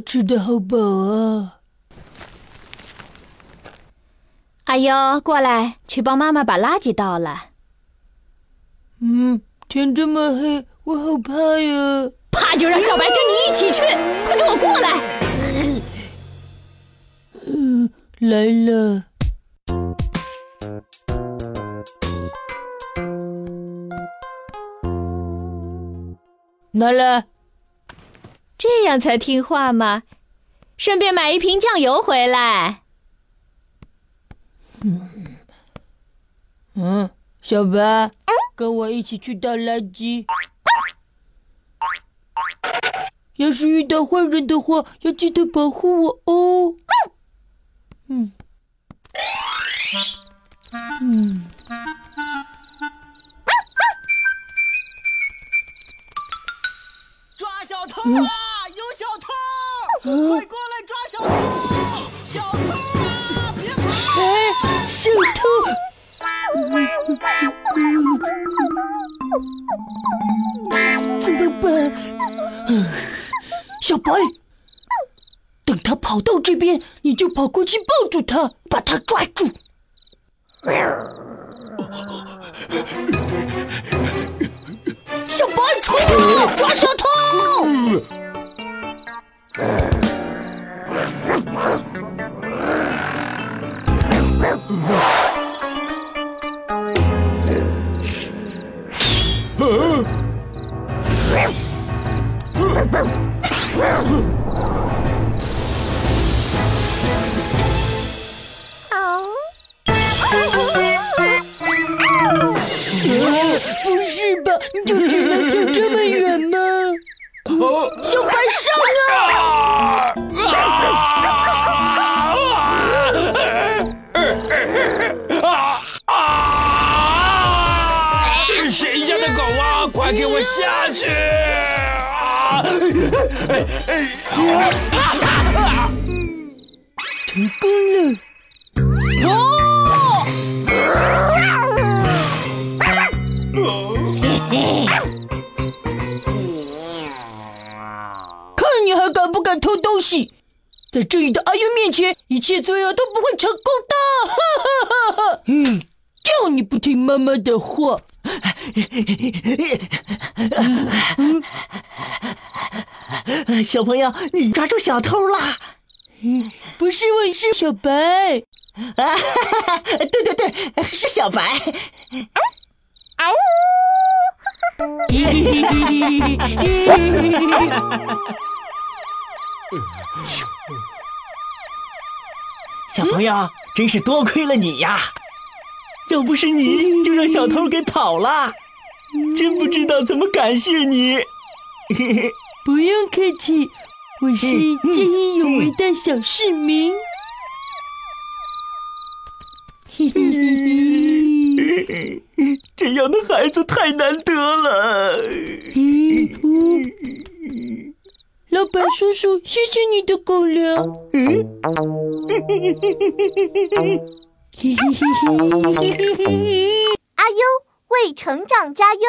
吃的好饱啊！阿优，过来，去帮妈妈把垃圾倒了。嗯，天这么黑，我好怕呀！怕就让小白跟你一起去，快跟我过来！嗯，来了。拿了，这样才听话吗？顺便买一瓶酱油回来。嗯嗯，小白，跟我一起去倒垃圾。要是遇到坏人的话，要记得保护我哦。嗯嗯。抓小偷啊！快过来抓小偷！小偷啊！别跑！哎，小偷！怎么办？小白，等他跑到这边，你就跑过去抱住他，把他抓住。小白，冲啊！抓小是吧？你就只能跳这么远吗？小白上啊！谁家的狗啊？快给我下去！成敢偷东西！在正义的阿优面前，一切罪恶都不会成功的！哈哈哈哈！嗯，叫你不听妈妈的话。小朋友，你抓住小偷啦！不是我，是小白。啊，对对对，是小白。啊 小朋友，真是多亏了你呀！要不是你，就让小偷给跑了，真不知道怎么感谢你。不用客气，我是见义勇为的小市民。这样的孩子太难得了。老板叔叔，谢谢你的狗粮。阿优为成长加油。